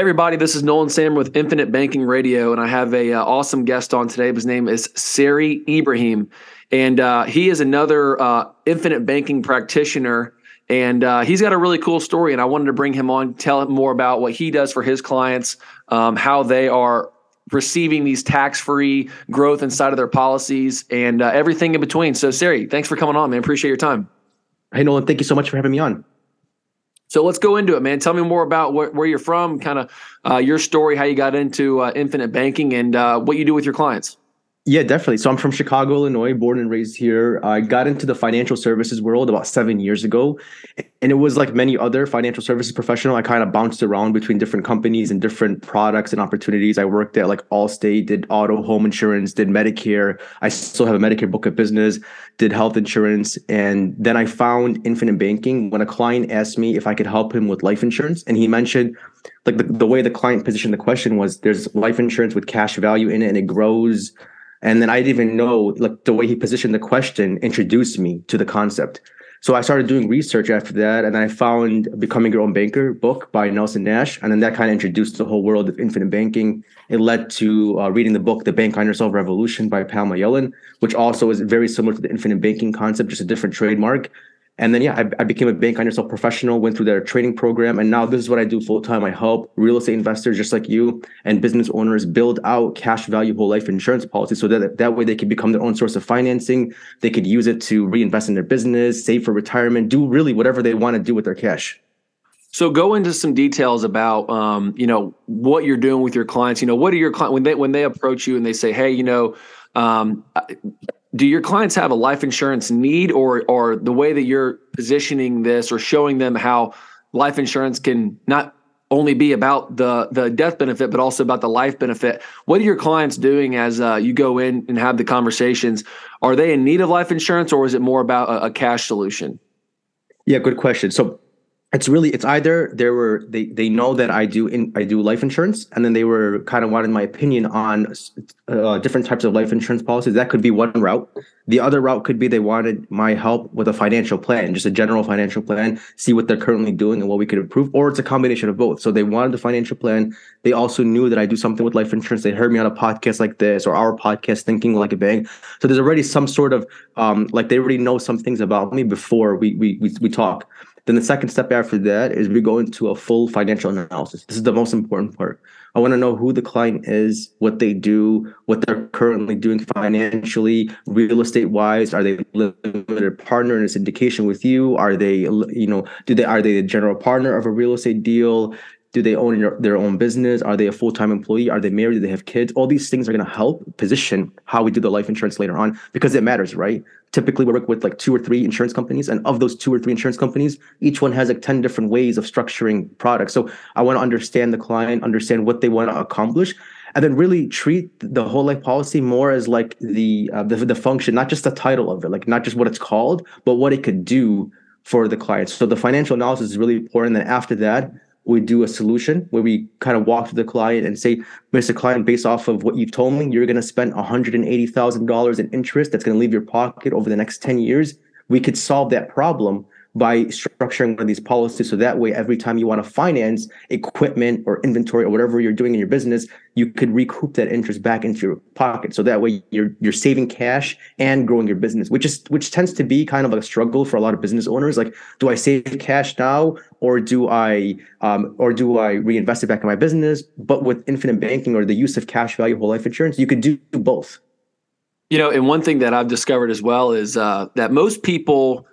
Everybody, this is Nolan Sam with Infinite Banking Radio, and I have a uh, awesome guest on today. His name is Sarry Ibraham, and uh, he is another uh, Infinite Banking practitioner. And uh, he's got a really cool story, and I wanted to bring him on, tell him more about what he does for his clients, um, how they are receiving these tax-free growth inside of their policies, and uh, everything in between. So, Sarry, thanks for coming on, man. Appreciate your time. Hey, Nolan, thank you so much for having me on. So let's go into it, man. Tell me more about where, where you're from, kind of uh, your story, how you got into uh, infinite banking, and uh, what you do with your clients. Yeah, definitely. So I'm from Chicago, Illinois, born and raised here. I got into the financial services world about seven years ago. And it was like many other financial services professional. I kind of bounced around between different companies and different products and opportunities. I worked at like Allstate, did auto, home insurance, did Medicare. I still have a Medicare book of business, did health insurance. And then I found infinite banking when a client asked me if I could help him with life insurance. And he mentioned like the, the way the client positioned the question was there's life insurance with cash value in it and it grows and then I didn't even know, like the way he positioned the question introduced me to the concept. So I started doing research after that, and I found Becoming Your Own Banker book by Nelson Nash, and then that kind of introduced the whole world of infinite banking. It led to uh, reading the book The Bank on Yourself Revolution by Pamela Yellen, which also is very similar to the infinite banking concept, just a different trademark. And then, yeah, I, I, became a bank on yourself professional, went through their training program. And now this is what I do full time. I help real estate investors just like you and business owners build out cash value whole life insurance policies so that that way they can become their own source of financing. They could use it to reinvest in their business, save for retirement, do really whatever they want to do with their cash. So go into some details about um, you know what you're doing with your clients. You know, what are your clients when they when they approach you and they say, "Hey, you know, um, do your clients have a life insurance need or or the way that you're positioning this or showing them how life insurance can not only be about the the death benefit but also about the life benefit? What are your clients doing as uh, you go in and have the conversations? Are they in need of life insurance or is it more about a, a cash solution? Yeah good question. So it's really it's either they were they they know that I do in I do life insurance and then they were kind of wanted my opinion on uh, different types of life insurance policies. That could be one route. The other route could be they wanted my help with a financial plan, just a general financial plan, see what they're currently doing and what we could improve, or it's a combination of both. So they wanted the financial plan. They also knew that I do something with life insurance. They heard me on a podcast like this or our podcast, Thinking Like a Bank. So there's already some sort of um, like they already know some things about me before we we we, we talk. Then the second step after that is we go into a full financial analysis. This is the most important part. I want to know who the client is, what they do, what they're currently doing financially, real estate wise. Are they limited partner in a syndication with you? Are they, you know, do they are they the general partner of a real estate deal? Do they own their own business? Are they a full-time employee? Are they married? Do they have kids? All these things are going to help position how we do the life insurance later on because it matters right? Typically we work with like two or three insurance companies and of those two or three insurance companies each one has like 10 different ways of structuring products. So i want to understand the client understand what they want to accomplish and then really treat the whole life policy more as like the, uh, the the function not just the title of it like not just what it's called but what it could do for the client. So the financial analysis is really important and then after that we do a solution where we kind of walk to the client and say, Mr. Client, based off of what you've told me, you're going to spend $180,000 in interest that's going to leave your pocket over the next 10 years. We could solve that problem by structuring one of these policies. So that way every time you want to finance equipment or inventory or whatever you're doing in your business you could recoup that interest back into your pocket. So that way you're you're saving cash and growing your business which is which tends to be kind of a struggle for a lot of business owners. Like do i save cash now or do i um, or do i reinvest it back in my business? But with infinite banking or the use of cash value whole life insurance you could do both. You know and one thing that i've discovered as well is uh, that most people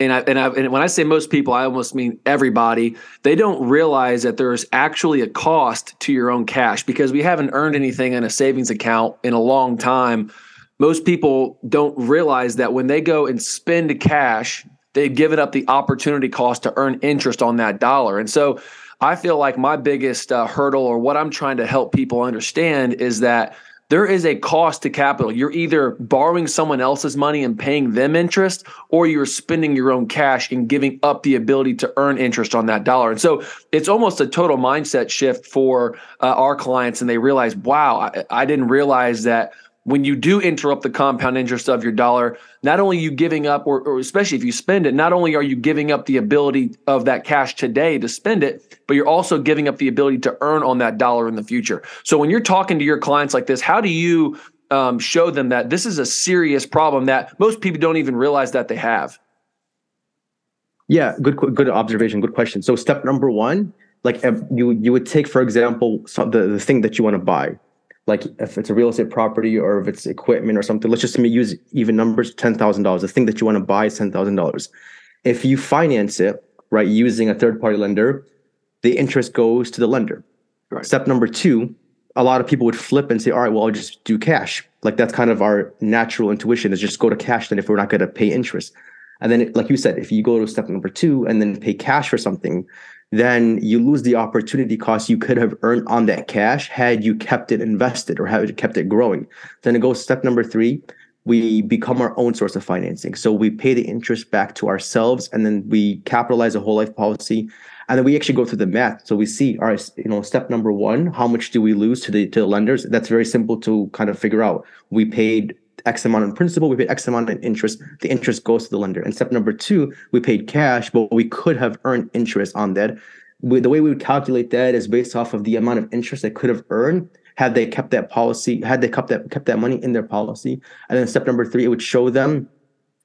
and I, and I and when I say most people, I almost mean everybody. They don't realize that there's actually a cost to your own cash because we haven't earned anything in a savings account in a long time. Most people don't realize that when they go and spend cash, they've given up the opportunity cost to earn interest on that dollar. And so, I feel like my biggest uh, hurdle, or what I'm trying to help people understand, is that there is a cost to capital. You're either borrowing someone else's money and paying them interest, or you're spending your own cash and giving up the ability to earn interest on that dollar. And so it's almost a total mindset shift for uh, our clients. And they realize, wow, I, I didn't realize that when you do interrupt the compound interest of your dollar, not only you giving up, or, or, especially if you spend it, not only are you giving up the ability of that cash today to spend it, but you're also giving up the ability to earn on that dollar in the future. So when you're talking to your clients like this, how do you um, show them that this is a serious problem that most people don't even realize that they have? Yeah, good good observation, good question. So step number one, like you you would take for example the, the thing that you want to buy like if it's a real estate property or if it's equipment or something, let's just use even numbers, ten thousand dollars. The thing that you want to buy is ten thousand dollars. If you finance it right using a third party lender, the interest goes to the lender. Right. Step number two, a lot of people would flip and say, all right, well, I'll just do cash. Like that's kind of our natural intuition is just go to cash then if we're not going to pay interest. And then, like you said, if you go to step number two and then pay cash for something, then you lose the opportunity cost you could have earned on that cash had you kept it invested or had you kept it growing. Then it goes step number three. We become our own source of financing. So we pay the interest back to ourselves and then we capitalize a whole life policy. And then we actually go through the math. So we see, all right, you know, step number one, how much do we lose to the to the lenders? That's very simple to kind of figure out. We paid X amount in principal, we paid X amount in interest. The interest goes to the lender. And step number two, we paid cash, but we could have earned interest on that. We, the way we would calculate that is based off of the amount of interest they could have earned had they kept that policy, had they kept that kept that money in their policy. And then step number three, it would show them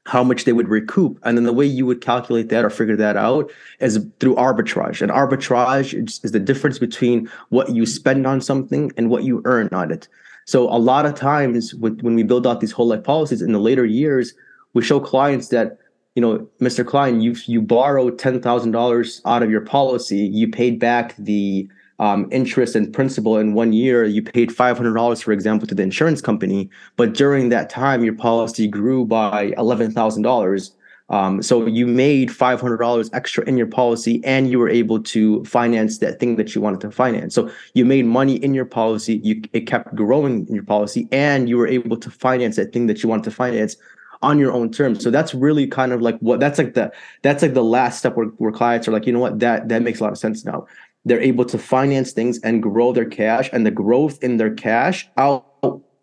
how much they would recoup. And then the way you would calculate that or figure that out is through arbitrage. And arbitrage is, is the difference between what you spend on something and what you earn on it. So a lot of times with, when we build out these whole life policies in the later years, we show clients that, you know, Mr. Client, you you borrowed ten thousand dollars out of your policy, you paid back the um, interest and principal in one year. You paid five hundred dollars, for example, to the insurance company, but during that time, your policy grew by eleven thousand dollars um, so you made five hundred dollars extra in your policy, and you were able to finance that thing that you wanted to finance. So you made money in your policy. You it kept growing in your policy, and you were able to finance that thing that you wanted to finance on your own terms. So that's really kind of like what that's like the that's like the last step where, where clients are like, you know what, that that makes a lot of sense now. They're able to finance things and grow their cash, and the growth in their cash out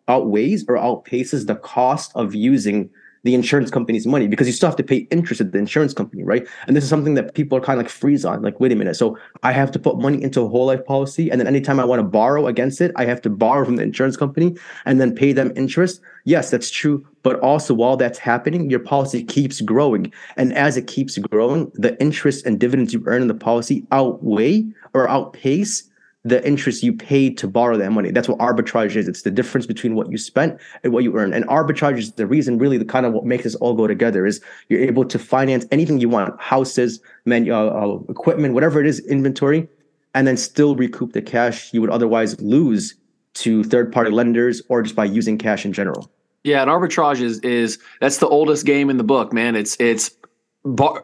outweighs or outpaces the cost of using the insurance company's money because you still have to pay interest at the insurance company, right? And this is something that people are kind of like freeze on. Like, wait a minute. So I have to put money into a whole life policy, and then anytime I want to borrow against it, I have to borrow from the insurance company and then pay them interest. Yes, that's true. But also, while that's happening, your policy keeps growing. And as it keeps growing, the interest and dividends you earn in the policy outweigh or outpace the interest you paid to borrow that money. That's what arbitrage is. It's the difference between what you spent and what you earn. And arbitrage is the reason, really, the kind of what makes this all go together is you're able to finance anything you want, houses, man, uh, uh, equipment, whatever it is, inventory, and then still recoup the cash you would otherwise lose to third-party lenders or just by using cash in general. Yeah, and arbitrage is is that's the oldest game in the book, man. It's it's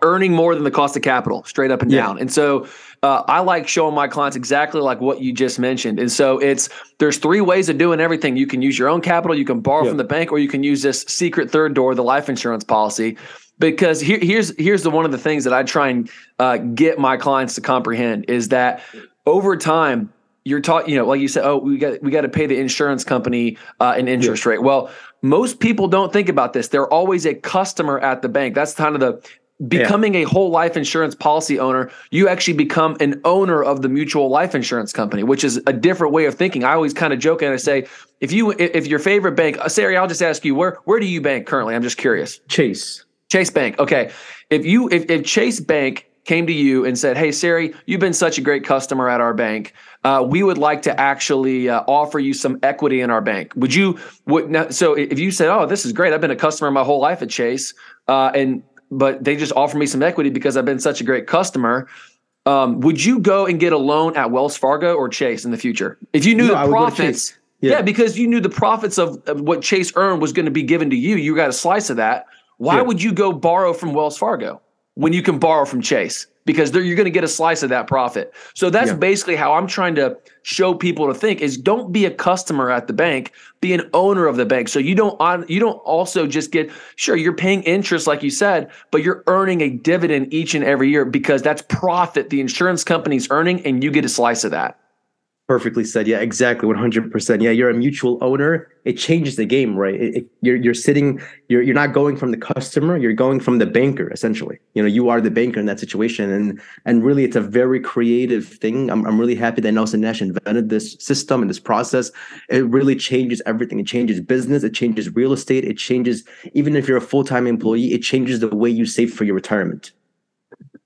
earning more than the cost of capital, straight up and yeah. down. And so uh, I like showing my clients exactly like what you just mentioned. And so it's there's three ways of doing everything. You can use your own capital, you can borrow yeah. from the bank, or you can use this secret third door, the life insurance policy. Because here, here's here's the one of the things that I try and uh, get my clients to comprehend is that over time you're taught, you know, like you said, oh, we got we got to pay the insurance company uh, an interest yeah. rate. Well, most people don't think about this. They're always a customer at the bank. That's kind of the becoming yeah. a whole life insurance policy owner, you actually become an owner of the mutual life insurance company, which is a different way of thinking. I always kind of joke and I say, if you if your favorite bank, uh, Sarry, I'll just ask you where where do you bank currently? I'm just curious. Chase. Chase Bank. Okay. If you if, if Chase Bank came to you and said, "Hey, Sarry, you've been such a great customer at our bank. Uh, we would like to actually uh, offer you some equity in our bank. Would you? Would so if you said, "Oh, this is great. I've been a customer my whole life at Chase," uh, and but they just offer me some equity because I've been such a great customer. Um, would you go and get a loan at Wells Fargo or Chase in the future if you knew no, the profits? Yeah. yeah. because you knew the profits of, of what Chase earned was going to be given to you. You got a slice of that. Why yeah. would you go borrow from Wells Fargo when you can borrow from Chase? Because you're going to get a slice of that profit. So that's yeah. basically how I'm trying to show people to think is don't be a customer at the bank, be an owner of the bank. So you don't on you don't also just get sure you're paying interest like you said, but you're earning a dividend each and every year because that's profit the insurance company's earning and you get a slice of that. Perfectly said. Yeah, exactly. 100%. Yeah, you're a mutual owner. It changes the game, right? It, it, you're you're sitting you're you're not going from the customer, you're going from the banker essentially. You know, you are the banker in that situation and and really it's a very creative thing. I'm I'm really happy that Nelson Nash invented this system and this process. It really changes everything. It changes business, it changes real estate, it changes even if you're a full-time employee, it changes the way you save for your retirement.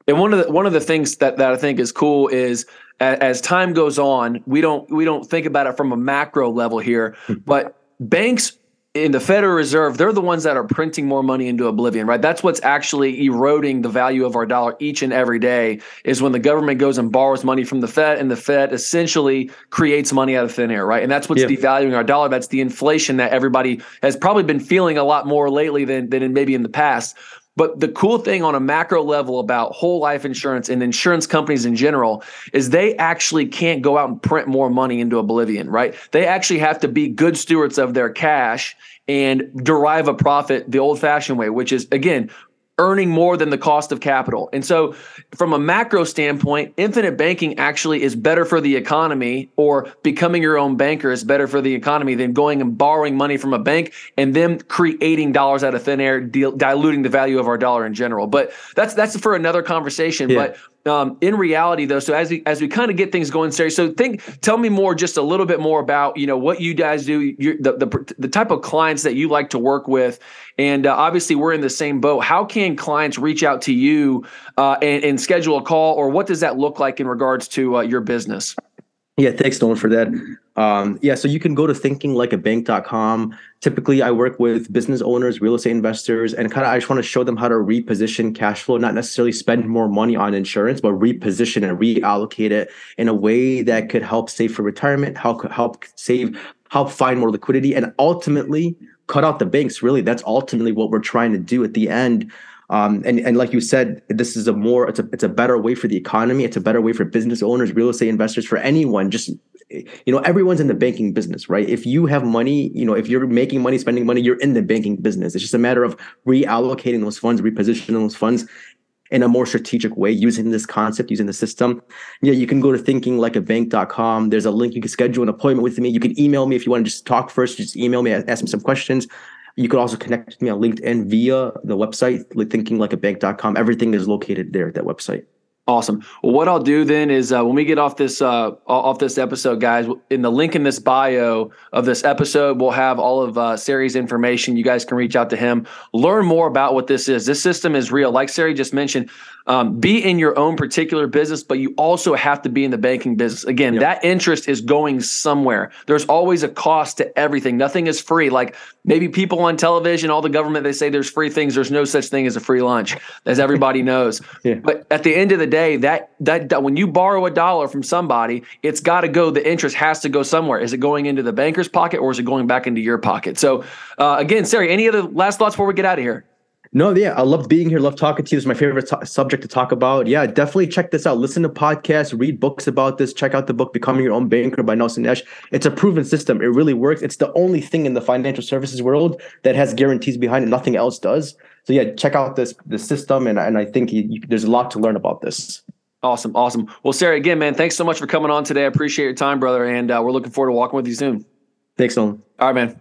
And one of the one of the things that, that I think is cool is as, as time goes on, we don't we don't think about it from a macro level here, hmm. but banks in the Federal Reserve, they're the ones that are printing more money into oblivion, right? That's what's actually eroding the value of our dollar each and every day is when the government goes and borrows money from the Fed and the Fed essentially creates money out of thin air, right? And that's what's yeah. devaluing our dollar. That's the inflation that everybody has probably been feeling a lot more lately than, than in maybe in the past. But the cool thing on a macro level about whole life insurance and insurance companies in general is they actually can't go out and print more money into oblivion, right? They actually have to be good stewards of their cash and derive a profit the old fashioned way, which is again, earning more than the cost of capital. And so, from a macro standpoint, infinite banking actually is better for the economy, or becoming your own banker is better for the economy than going and borrowing money from a bank and then creating dollars out of thin air, diluting the value of our dollar in general. But that's that's for another conversation. Yeah. But um, in reality, though, so as we as we kind of get things going, Sarry, so think, tell me more, just a little bit more about you know what you guys do, the the the type of clients that you like to work with, and uh, obviously we're in the same boat. How can clients reach out to you uh, and, and, schedule a call, or what does that look like in regards to uh, your business? Yeah, thanks, Nolan, for that. Um, yeah, so you can go to thinkinglikeabank.com. Typically, I work with business owners, real estate investors, and kind of I just want to show them how to reposition cash flow, not necessarily spend more money on insurance, but reposition and reallocate it in a way that could help save for retirement, help help save, help find more liquidity, and ultimately cut out the banks. Really, that's ultimately what we're trying to do at the end. Um, and and like you said, this is a more it's a it's a better way for the economy. It's a better way for business owners, real estate investors, for anyone. Just you know, everyone's in the banking business, right? If you have money, you know, if you're making money, spending money, you're in the banking business. It's just a matter of reallocating those funds, repositioning those funds in a more strategic way using this concept, using the system. Yeah, you can go to thinkinglikeabank.com. There's a link. You can schedule an appointment with me. You can email me if you want to just talk first. Just email me, ask me some questions. You could also connect with me on LinkedIn via the website, thinkinglikeabank.com. Everything is located there at that website. Awesome. Well, what I'll do then is uh, when we get off this uh, off this episode, guys, in the link in this bio of this episode, we'll have all of uh, Sarry's information. You guys can reach out to him, learn more about what this is. This system is real. Like Sarry just mentioned, um, be in your own particular business, but you also have to be in the banking business. Again, yep. that interest is going somewhere. There's always a cost to everything. Nothing is free. Like maybe people on television, all the government, they say there's free things. There's no such thing as a free lunch, as everybody knows. yeah. But at the end of the day, that, that that when you borrow a dollar from somebody, it's got to go. The interest has to go somewhere. Is it going into the banker's pocket or is it going back into your pocket? So uh, again, Sarry, any other last thoughts before we get out of here? No, yeah, I love being here. Love talking to you. It's my favorite to- subject to talk about. Yeah, definitely check this out. Listen to podcasts, read books about this. Check out the book "Becoming Your Own Banker" by Nelson Nash. It's a proven system. It really works. It's the only thing in the financial services world that has guarantees behind it. Nothing else does. So yeah, check out this the system, and and I think you, you, there's a lot to learn about this. Awesome, awesome. Well, Sarry, again, man, thanks so much for coming on today. I appreciate your time, brother, and uh, we're looking forward to walking with you soon. Thanks, Nolan. All right, man.